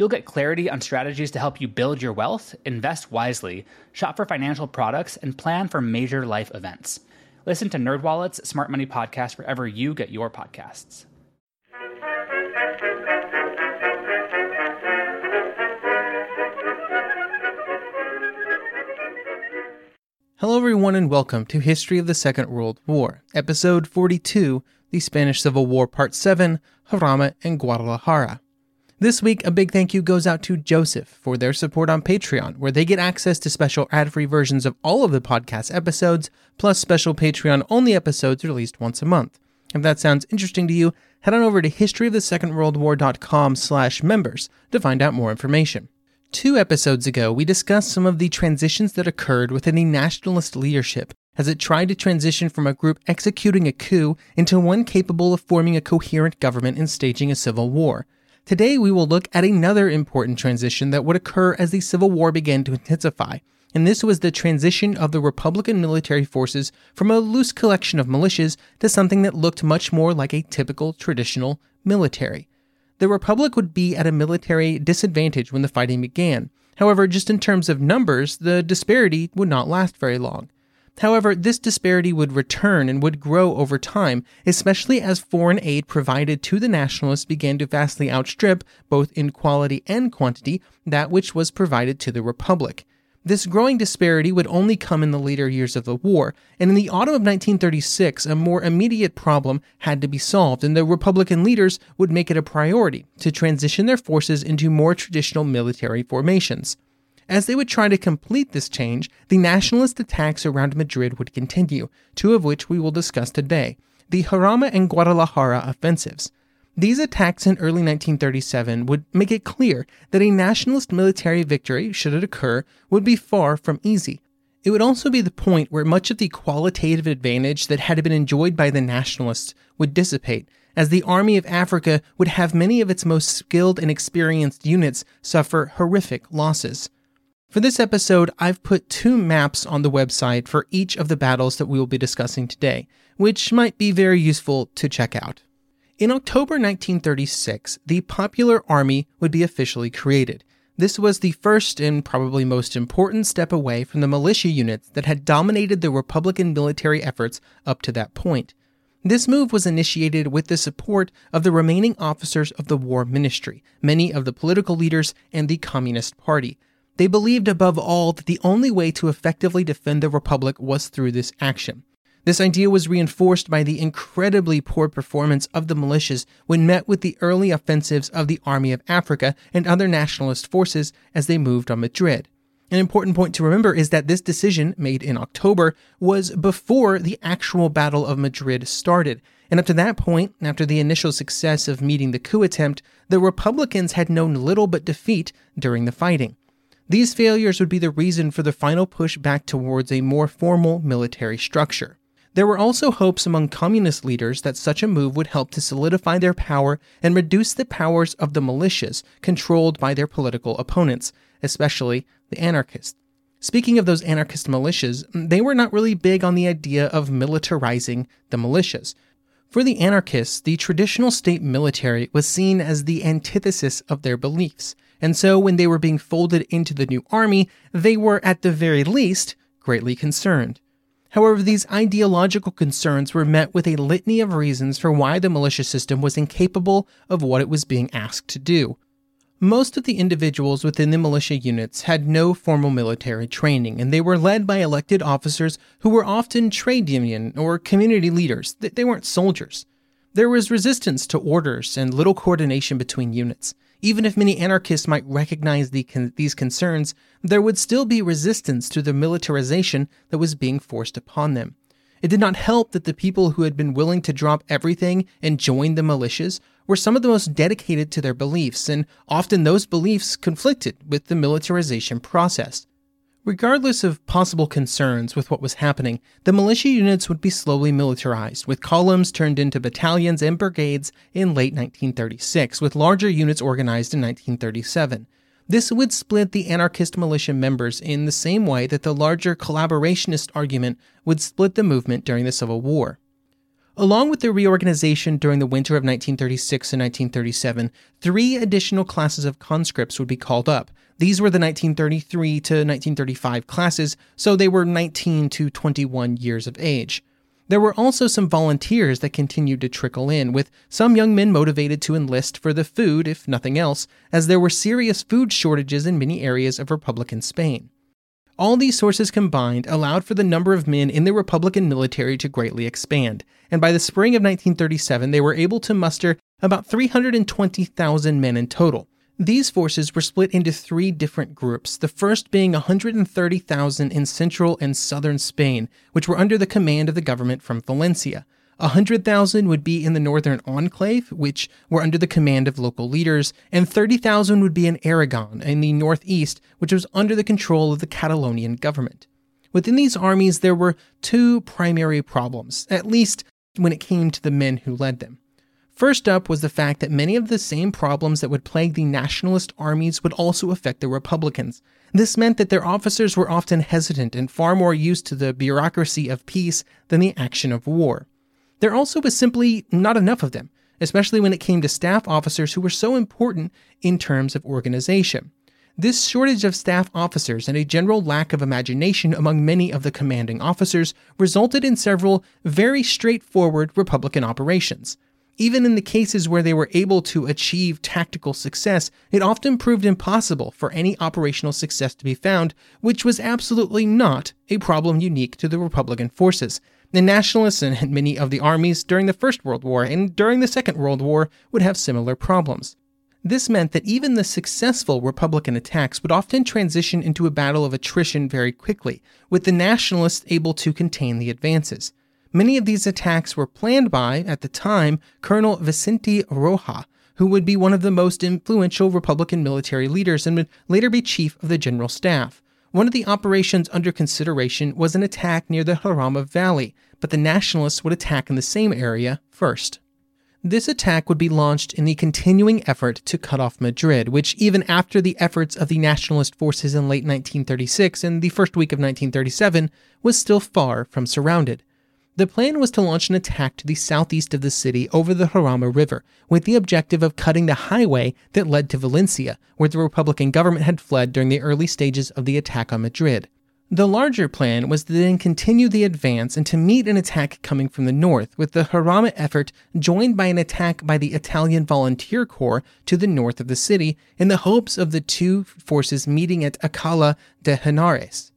You'll get clarity on strategies to help you build your wealth, invest wisely, shop for financial products, and plan for major life events. Listen to NerdWallet's Smart Money Podcast wherever you get your podcasts. Hello, everyone, and welcome to History of the Second World War, Episode 42 The Spanish Civil War, Part 7 Jarama and Guadalajara. This week, a big thank you goes out to Joseph for their support on Patreon, where they get access to special ad free versions of all of the podcast episodes, plus special Patreon only episodes released once a month. If that sounds interesting to you, head on over to historyofthesecondworldwar.com slash members to find out more information. Two episodes ago, we discussed some of the transitions that occurred within the nationalist leadership as it tried to transition from a group executing a coup into one capable of forming a coherent government and staging a civil war. Today, we will look at another important transition that would occur as the Civil War began to intensify, and this was the transition of the Republican military forces from a loose collection of militias to something that looked much more like a typical traditional military the Republic would be at a military disadvantage when the fighting began. However, just in terms of numbers, the disparity would not last very long. However, this disparity would return and would grow over time, especially as foreign aid provided to the nationalists began to vastly outstrip, both in quality and quantity, that which was provided to the Republic. This growing disparity would only come in the later years of the war, and in the autumn of 1936, a more immediate problem had to be solved, and the Republican leaders would make it a priority to transition their forces into more traditional military formations. As they would try to complete this change, the nationalist attacks around Madrid would continue, two of which we will discuss today the Jarama and Guadalajara offensives. These attacks in early 1937 would make it clear that a nationalist military victory, should it occur, would be far from easy. It would also be the point where much of the qualitative advantage that had been enjoyed by the nationalists would dissipate, as the Army of Africa would have many of its most skilled and experienced units suffer horrific losses. For this episode, I've put two maps on the website for each of the battles that we will be discussing today, which might be very useful to check out. In October 1936, the Popular Army would be officially created. This was the first and probably most important step away from the militia units that had dominated the Republican military efforts up to that point. This move was initiated with the support of the remaining officers of the War Ministry, many of the political leaders, and the Communist Party. They believed above all that the only way to effectively defend the Republic was through this action. This idea was reinforced by the incredibly poor performance of the militias when met with the early offensives of the Army of Africa and other nationalist forces as they moved on Madrid. An important point to remember is that this decision, made in October, was before the actual Battle of Madrid started. And up to that point, after the initial success of meeting the coup attempt, the Republicans had known little but defeat during the fighting. These failures would be the reason for the final push back towards a more formal military structure. There were also hopes among communist leaders that such a move would help to solidify their power and reduce the powers of the militias controlled by their political opponents, especially the anarchists. Speaking of those anarchist militias, they were not really big on the idea of militarizing the militias. For the anarchists, the traditional state military was seen as the antithesis of their beliefs, and so when they were being folded into the new army, they were, at the very least, greatly concerned. However, these ideological concerns were met with a litany of reasons for why the militia system was incapable of what it was being asked to do. Most of the individuals within the militia units had no formal military training, and they were led by elected officers who were often trade union or community leaders. They weren't soldiers. There was resistance to orders and little coordination between units. Even if many anarchists might recognize the con- these concerns, there would still be resistance to the militarization that was being forced upon them. It did not help that the people who had been willing to drop everything and join the militias were some of the most dedicated to their beliefs, and often those beliefs conflicted with the militarization process. Regardless of possible concerns with what was happening, the militia units would be slowly militarized, with columns turned into battalions and brigades in late 1936, with larger units organized in 1937. This would split the anarchist militia members in the same way that the larger collaborationist argument would split the movement during the Civil War. Along with the reorganization during the winter of 1936 and 1937, three additional classes of conscripts would be called up. These were the 1933 to 1935 classes, so they were 19 to 21 years of age. There were also some volunteers that continued to trickle in, with some young men motivated to enlist for the food, if nothing else, as there were serious food shortages in many areas of Republican Spain. All these sources combined allowed for the number of men in the Republican military to greatly expand, and by the spring of 1937, they were able to muster about 320,000 men in total, these forces were split into three different groups, the first being 130,000 in central and southern Spain, which were under the command of the government from Valencia. 100,000 would be in the northern enclave, which were under the command of local leaders, and 30,000 would be in Aragon, in the northeast, which was under the control of the Catalonian government. Within these armies, there were two primary problems, at least when it came to the men who led them. First up was the fact that many of the same problems that would plague the nationalist armies would also affect the Republicans. This meant that their officers were often hesitant and far more used to the bureaucracy of peace than the action of war. There also was simply not enough of them, especially when it came to staff officers who were so important in terms of organization. This shortage of staff officers and a general lack of imagination among many of the commanding officers resulted in several very straightforward Republican operations. Even in the cases where they were able to achieve tactical success, it often proved impossible for any operational success to be found, which was absolutely not a problem unique to the Republican forces. The nationalists and many of the armies during the First World War and during the Second World War would have similar problems. This meant that even the successful Republican attacks would often transition into a battle of attrition very quickly, with the nationalists able to contain the advances. Many of these attacks were planned by, at the time, Colonel Vicente Rojo, who would be one of the most influential Republican military leaders and would later be chief of the general staff. One of the operations under consideration was an attack near the Jarama Valley, but the Nationalists would attack in the same area first. This attack would be launched in the continuing effort to cut off Madrid, which, even after the efforts of the nationalist forces in late 1936 and the first week of 1937, was still far from surrounded. The plan was to launch an attack to the southeast of the city over the Jarama River, with the objective of cutting the highway that led to Valencia, where the Republican government had fled during the early stages of the attack on Madrid. The larger plan was to then continue the advance and to meet an attack coming from the north, with the Jarama effort joined by an attack by the Italian Volunteer Corps to the north of the city, in the hopes of the two forces meeting at Alcala de Henares.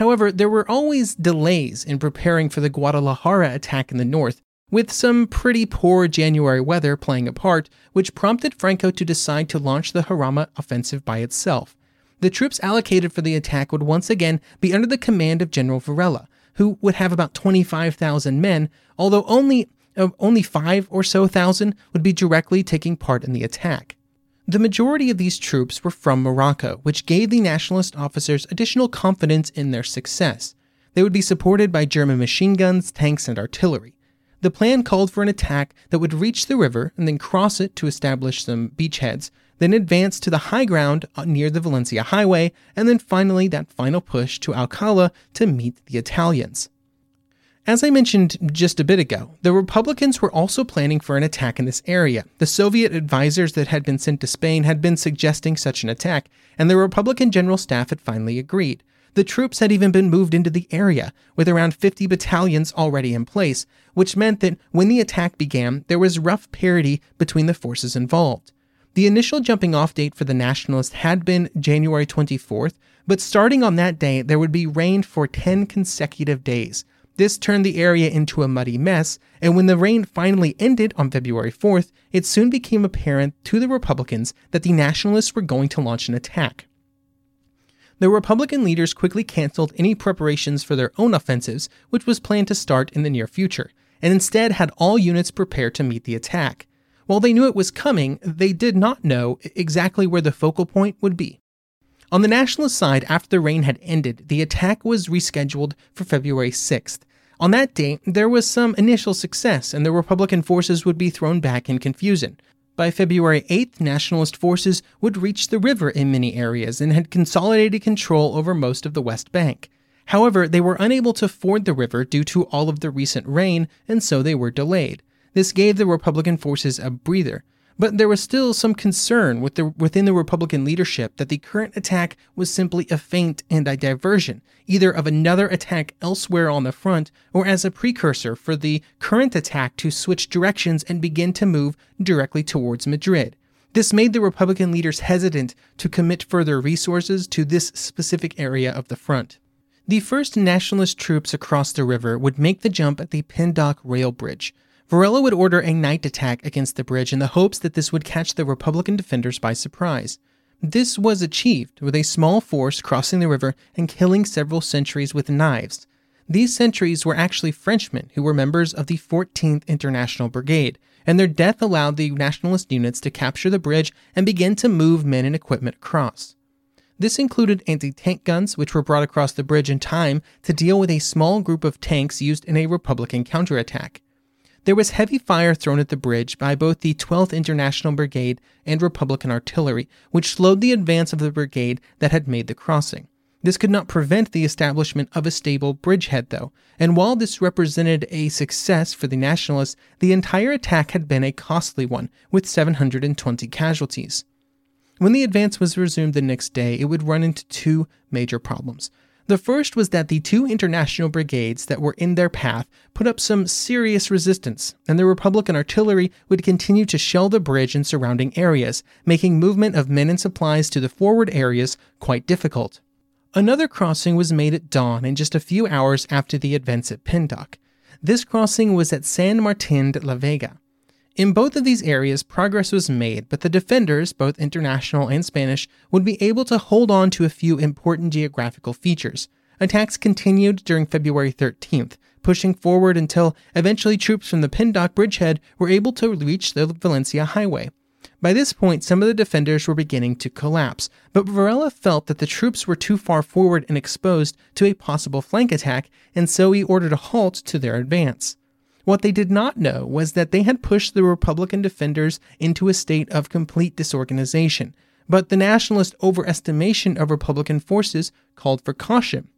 However, there were always delays in preparing for the Guadalajara attack in the north, with some pretty poor January weather playing a part, which prompted Franco to decide to launch the Jarama offensive by itself. The troops allocated for the attack would once again be under the command of General Varela, who would have about 25,000 men, although only uh, only 5 or so thousand would be directly taking part in the attack. The majority of these troops were from Morocco, which gave the nationalist officers additional confidence in their success. They would be supported by German machine guns, tanks, and artillery. The plan called for an attack that would reach the river and then cross it to establish some beachheads, then advance to the high ground uh, near the Valencia Highway, and then finally that final push to Alcala to meet the Italians. As I mentioned just a bit ago, the Republicans were also planning for an attack in this area. The Soviet advisors that had been sent to Spain had been suggesting such an attack, and the Republican general staff had finally agreed. The troops had even been moved into the area, with around 50 battalions already in place, which meant that when the attack began, there was rough parity between the forces involved. The initial jumping off date for the Nationalists had been January 24th, but starting on that day, there would be rain for 10 consecutive days. This turned the area into a muddy mess, and when the rain finally ended on February 4th, it soon became apparent to the Republicans that the Nationalists were going to launch an attack. The Republican leaders quickly canceled any preparations for their own offensives, which was planned to start in the near future, and instead had all units prepared to meet the attack. While they knew it was coming, they did not know exactly where the focal point would be. On the nationalist side, after the rain had ended, the attack was rescheduled for February 6th. On that day, there was some initial success, and the Republican forces would be thrown back in confusion. By February 8th, nationalist forces would reach the river in many areas and had consolidated control over most of the West Bank. However, they were unable to ford the river due to all of the recent rain, and so they were delayed. This gave the Republican forces a breather, but there was still some concern with the, within the Republican leadership that the current attack was simply a feint and a diversion, either of another attack elsewhere on the front or as a precursor for the current attack to switch directions and begin to move directly towards Madrid. This made the Republican leaders hesitant to commit further resources to this specific area of the front. The first nationalist troops across the river would make the jump at the Pindoque rail bridge. Varela would order a night attack against the bridge in the hopes that this would catch the Republican defenders by surprise. This was achieved with a small force crossing the river and killing several sentries with knives. These sentries were actually Frenchmen who were members of the 14th International Brigade, and their death allowed the nationalist units to capture the bridge and begin to move men and equipment across. This included anti tank guns, which were brought across the bridge in time to deal with a small group of tanks used in a Republican counterattack there was heavy fire thrown at the bridge by both the 12th International Brigade and Republican artillery, which slowed the advance of the brigade that had made the crossing. This could not prevent the establishment of a stable bridgehead, though, and while this represented a success for the Nationalists, the entire attack had been a costly one, with 720 casualties. When the advance was resumed the next day, it would run into two major problems. The first was that the two international brigades that were in their path put up some serious resistance, and the Republican artillery would continue to shell the bridge and surrounding areas, making movement of men and supplies to the forward areas quite difficult. Another crossing was made at dawn and just a few hours after the events at Pindoque. This crossing was at San Martin de la Vega. In both of these areas, progress was made, but the defenders, both international and Spanish, would be able to hold on to a few important geographical features. Attacks continued during February 13th, pushing forward until eventually troops from the Pindoque bridgehead were able to reach the Valencia highway. By this point, some of the defenders were beginning to collapse, but Varela felt that the troops were too far forward and exposed to a possible flank attack, and so he ordered a halt to their advance. What they did not know was that they had pushed the Republican defenders into a state of complete disorganization, but the nationalist overestimation of Republican forces called for caution.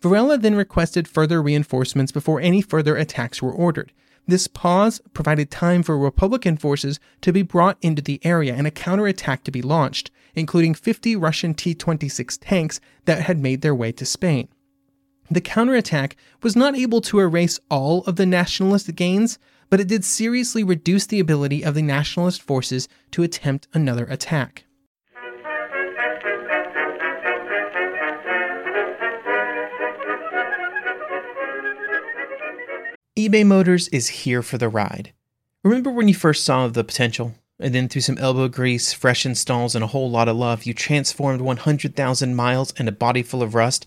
Varela then requested further reinforcements before any further attacks were ordered. This pause provided time for Republican forces to be brought into the area and a counterattack to be launched, including 50 Russian T 26 tanks that had made their way to Spain. The counterattack was not able to erase all of the nationalist gains, but it did seriously reduce the ability of the nationalist forces to attempt another attack. eBay Motors is here for the ride. Remember when you first saw the potential? And then through some elbow grease, fresh installs, and a whole lot of love, you transformed 100,000 miles and a body full of rust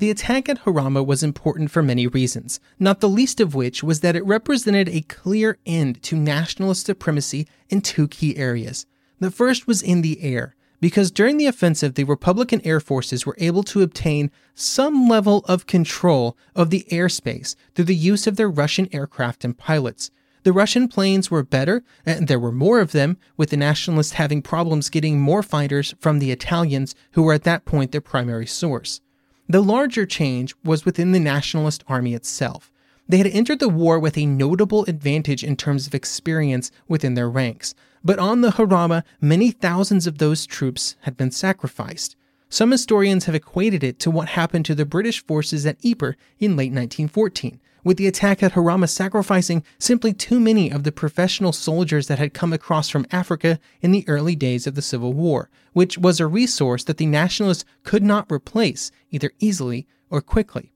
The attack at Jarama was important for many reasons, not the least of which was that it represented a clear end to nationalist supremacy in two key areas. The first was in the air, because during the offensive, the Republican Air Forces were able to obtain some level of control of the airspace through the use of their Russian aircraft and pilots. The Russian planes were better, and there were more of them, with the nationalists having problems getting more fighters from the Italians, who were at that point their primary source. The larger change was within the Nationalist Army itself. They had entered the war with a notable advantage in terms of experience within their ranks, but on the Jarama, many thousands of those troops had been sacrificed. Some historians have equated it to what happened to the British forces at Ypres in late 1914, with the attack at Jarama sacrificing simply too many of the professional soldiers that had come across from Africa in the early days of the Civil War, which was a resource that the nationalists could not replace either easily or quickly.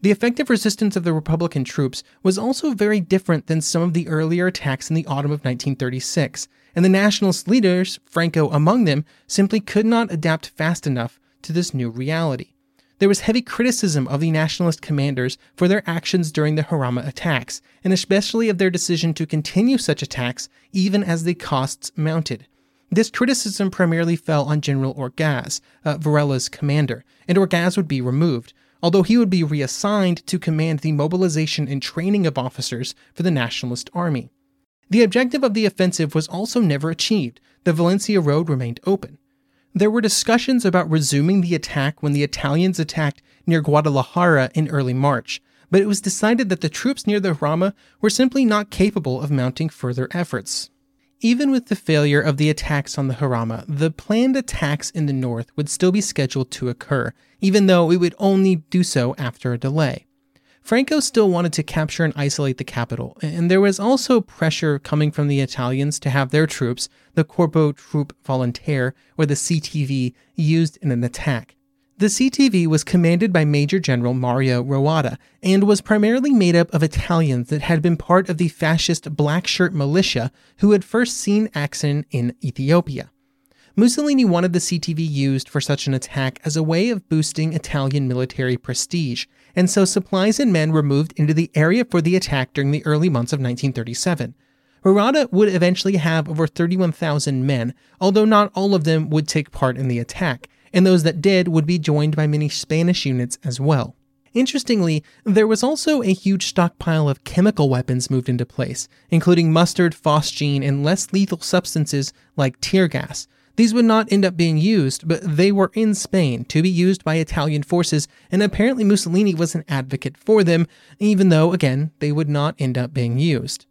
The effective resistance of the Republican troops was also very different than some of the earlier attacks in the autumn of 1936, and the nationalist leaders, Franco among them, simply could not adapt fast enough to this new reality. There was heavy criticism of the nationalist commanders for their actions during the Jarama attacks, and especially of their decision to continue such attacks even as the costs mounted. This criticism primarily fell on General Orgaz, uh, Varela's commander, and Orgaz would be removed, although he would be reassigned to command the mobilization and training of officers for the Nationalist Army. The objective of the offensive was also never achieved. The Valencia Road remained open. There were discussions about resuming the attack when the Italians attacked near Guadalajara in early March, but it was decided that the troops near the Jarama were simply not capable of mounting further efforts. Even with the failure of the attacks on the Jarama, the planned attacks in the north would still be scheduled to occur, even though it would only do so after a delay. Franco still wanted to capture and isolate the capital, and there was also pressure coming from the Italians to have their troops, the Corpo Truppe Volontarie, or the CTV, used in an attack. The CTV was commanded by Major General Mario Roatta and was primarily made up of Italians that had been part of the fascist Black Shirt militia who had first seen action in Ethiopia. Mussolini wanted the CTV used for such an attack as a way of boosting Italian military prestige, and so supplies and men were moved into the area for the attack during the early months of 1937. Roatta would eventually have over 31,000 men, although not all of them would take part in the attack, and those that did would be joined by many Spanish units as well. Interestingly, there was also a huge stockpile of chemical weapons moved into place, including mustard, phosgene, and less lethal substances like tear gas, these would not end up being used, but they were in Spain to be used by Italian forces, and apparently Mussolini was an advocate for them, even though, again, they would not end up being used.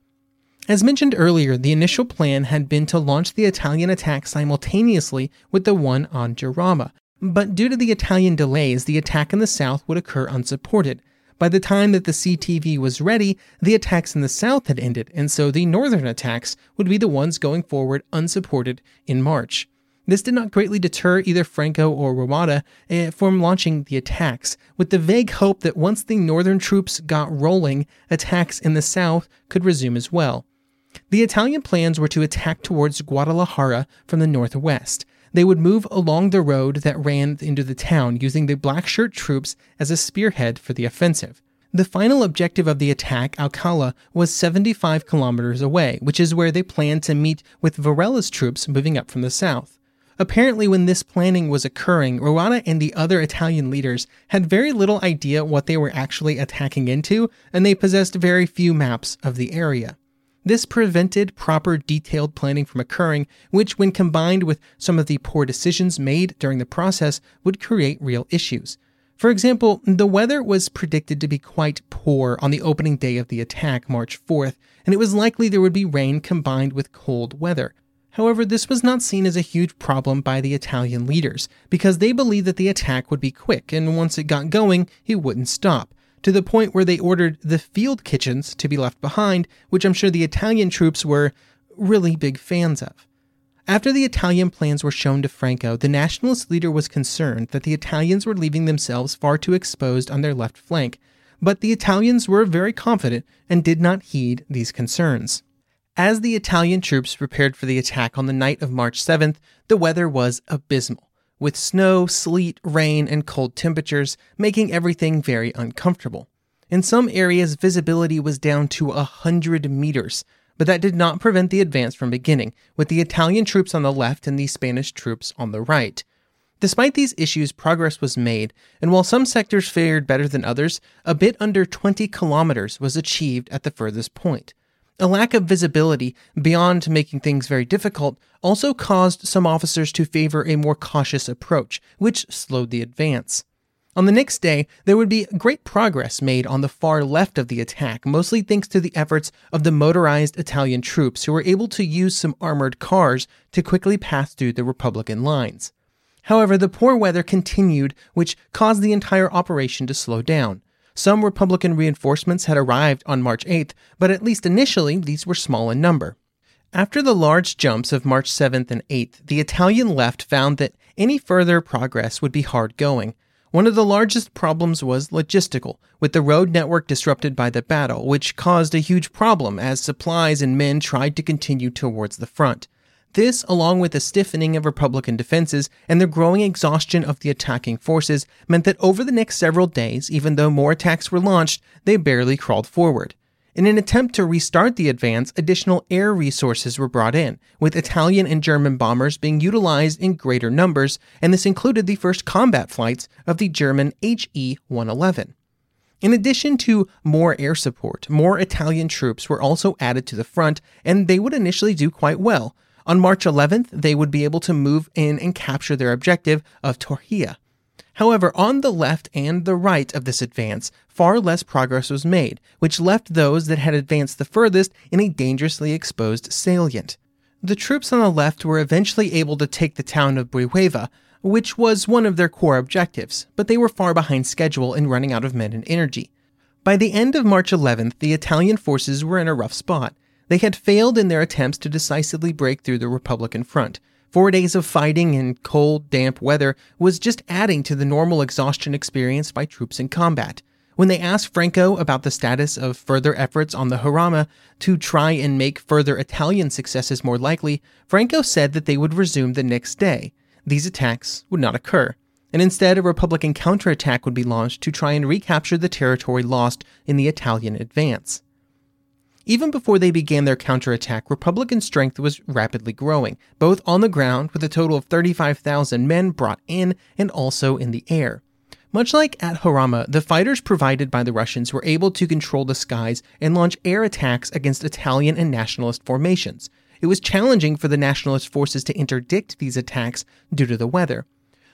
As mentioned earlier, the initial plan had been to launch the Italian attack simultaneously with the one on Jarama, but due to the Italian delays, the attack in the south would occur unsupported. By the time that the CTV was ready, the attacks in the south had ended, and so the northern attacks would be the ones going forward unsupported in March. This did not greatly deter either Franco or Roatta eh, from launching the attacks, with the vague hope that once the northern troops got rolling, attacks in the south could resume as well. The Italian plans were to attack towards Guadalajara from the northwest. They would move along the road that ran into the town, using the black shirt troops as a spearhead for the offensive. The final objective of the attack, Alcala, was 75 kilometers away, which is where they planned to meet with Varela's troops moving up from the south. Apparently, when this planning was occurring, Roatta and the other Italian leaders had very little idea what they were actually attacking into, and they possessed very few maps of the area. This prevented proper detailed planning from occurring, which, when combined with some of the poor decisions made during the process, would create real issues. For example, the weather was predicted to be quite poor on the opening day of the attack, March 4th, and it was likely there would be rain combined with cold weather. However, this was not seen as a huge problem by the Italian leaders, because they believed that the attack would be quick, and once it got going, it wouldn't stop, to the point where they ordered the field kitchens to be left behind, which I'm sure the Italian troops were really big fans of. After the Italian plans were shown to Franco, the nationalist leader was concerned that the Italians were leaving themselves far too exposed on their left flank, but the Italians were very confident and did not heed these concerns. As the Italian troops prepared for the attack on the night of March 7th, the weather was abysmal, with snow, sleet, rain, and cold temperatures making everything very uncomfortable. In some areas, visibility was down to a hundred meters, but that did not prevent the advance from beginning, with the Italian troops on the left and the Spanish troops on the right. Despite these issues, progress was made, and while some sectors fared better than others, a bit under 20 kilometers was achieved at the furthest point. A lack of visibility, beyond making things very difficult, also caused some officers to favor a more cautious approach, which slowed the advance. On the next day, there would be great progress made on the far left of the attack, mostly thanks to the efforts of the motorized Italian troops who were able to use some armored cars to quickly pass through the Republican lines. However, the poor weather continued, which caused the entire operation to slow down. Some Republican reinforcements had arrived on March 8th, but at least initially these were small in number. After the large jumps of March 7th and 8th, the Italian left found that any further progress would be hard going. One of the largest problems was logistical, with the road network disrupted by the battle, which caused a huge problem as supplies and men tried to continue towards the front. This, along with the stiffening of Republican defenses and the growing exhaustion of the attacking forces, meant that over the next several days, even though more attacks were launched, they barely crawled forward. In an attempt to restart the advance, additional air resources were brought in, with Italian and German bombers being utilized in greater numbers, and this included the first combat flights of the German HE 111. In addition to more air support, more Italian troops were also added to the front, and they would initially do quite well, on March 11th, they would be able to move in and capture their objective of Torrija. However, on the left and the right of this advance, far less progress was made, which left those that had advanced the furthest in a dangerously exposed salient. The troops on the left were eventually able to take the town of Brihuega, which was one of their core objectives, but they were far behind schedule and running out of men and energy. By the end of March 11th, the Italian forces were in a rough spot. They had failed in their attempts to decisively break through the Republican front. Four days of fighting in cold, damp weather was just adding to the normal exhaustion experienced by troops in combat. When they asked Franco about the status of further efforts on the Jarama to try and make further Italian successes more likely, Franco said that they would resume the next day. These attacks would not occur, and instead a Republican counterattack would be launched to try and recapture the territory lost in the Italian advance. Even before they began their counterattack, Republican strength was rapidly growing, both on the ground, with a total of 35,000 men brought in, and also in the air. Much like at Jarama, the fighters provided by the Russians were able to control the skies and launch air attacks against Italian and nationalist formations. It was challenging for the nationalist forces to interdict these attacks due to the weather.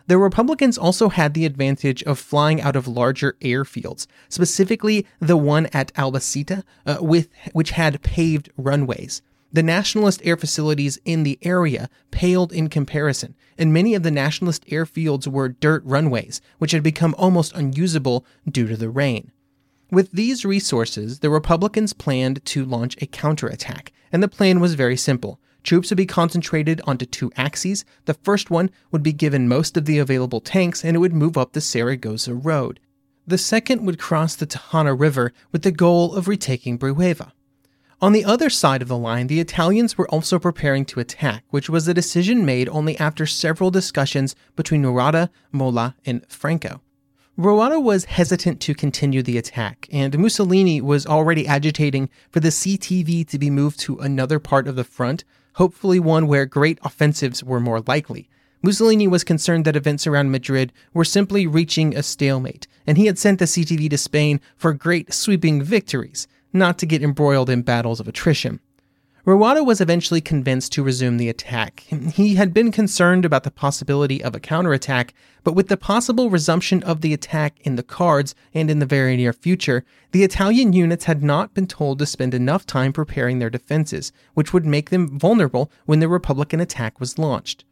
The Republicans also had the advantage of flying out of larger airfields, specifically the one at Albacete, uh, with, which had paved runways. The nationalist air facilities in the area paled in comparison, and many of the nationalist airfields were dirt runways, which had become almost unusable due to the rain. With these resources, the Republicans planned to launch a counterattack, and the plan was very simple Troops would be concentrated onto two axes. The first one would be given most of the available tanks and it would move up the Saragossa Road. The second would cross the Tajuña River with the goal of retaking Brihuega. On the other side of the line, the Italians were also preparing to attack, which was a decision made only after several discussions between Murata, Mola, and Franco. Roatta was hesitant to continue the attack, and Mussolini was already agitating for the CTV to be moved to another part of the front hopefully one where great offensives were more likely. Mussolini was concerned that events around Madrid were simply reaching a stalemate, and he had sent the CTV to Spain for great sweeping victories, not to get embroiled in battles of attrition. Roatta was eventually convinced to resume the attack. He had been concerned about the possibility of a counterattack, but with the possible resumption of the attack in the cards and in the very near future, the Italian units had not been told to spend enough time preparing their defenses, which would make them vulnerable when the Republican attack was launched.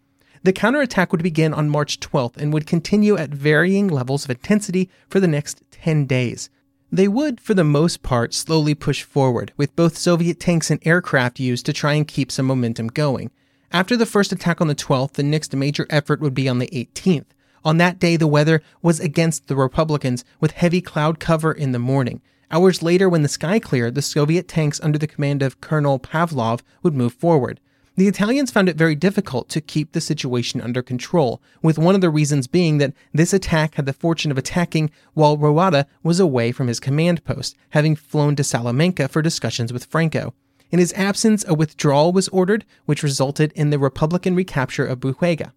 The counterattack would begin on March 12th and would continue at varying levels of intensity for the next 10 days. They would, for the most part, slowly push forward, with both Soviet tanks and aircraft used to try and keep some momentum going. After the first attack on the 12th, the next major effort would be on the 18th. On that day, the weather was against the Republicans, with heavy cloud cover in the morning. Hours later, when the sky cleared, the Soviet tanks under the command of Colonel Pavlov would move forward. The Italians found it very difficult to keep the situation under control, with one of the reasons being that this attack had the fortune of attacking while Roatta was away from his command post, having flown to Salamanca for discussions with Franco. In his absence, a withdrawal was ordered, which resulted in the Republican recapture of Brihuega.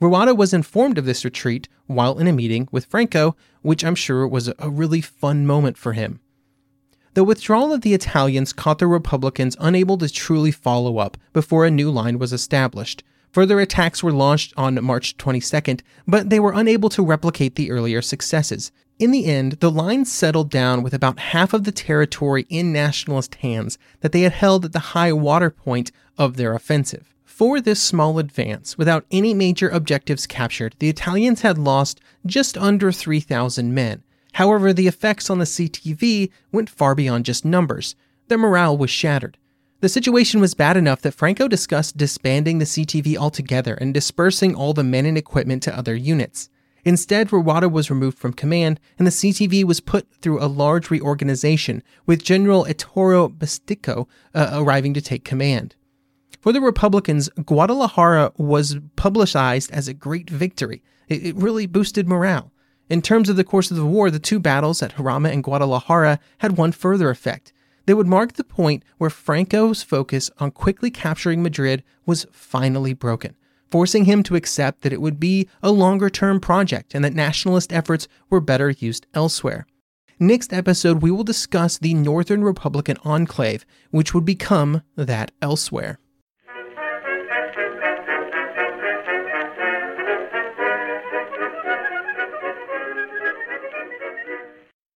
Roatta was informed of this retreat while in a meeting with Franco, which I'm sure was a really fun moment for him. The withdrawal of the Italians caught the Republicans unable to truly follow up before a new line was established. Further attacks were launched on March 22nd, but they were unable to replicate the earlier successes. In the end, the line settled down with about half of the territory in nationalist hands that they had held at the high water point of their offensive. For this small advance, without any major objectives captured, the Italians had lost just under 3,000 men, However, the effects on the CTV went far beyond just numbers. Their morale was shattered. The situation was bad enough that Franco discussed disbanding the CTV altogether and dispersing all the men and equipment to other units. Instead, Roatta was removed from command, and the CTV was put through a large reorganization, with General Ettore Bastico uh, arriving to take command. For the Republicans, Guadalajara was publicized as a great victory. It, it really boosted morale. In terms of the course of the war, the two battles at Jarama and Guadalajara had one further effect. They would mark the point where Franco's focus on quickly capturing Madrid was finally broken, forcing him to accept that it would be a longer term project and that nationalist efforts were better used elsewhere. Next episode, we will discuss the Northern Republican enclave, which would become that elsewhere.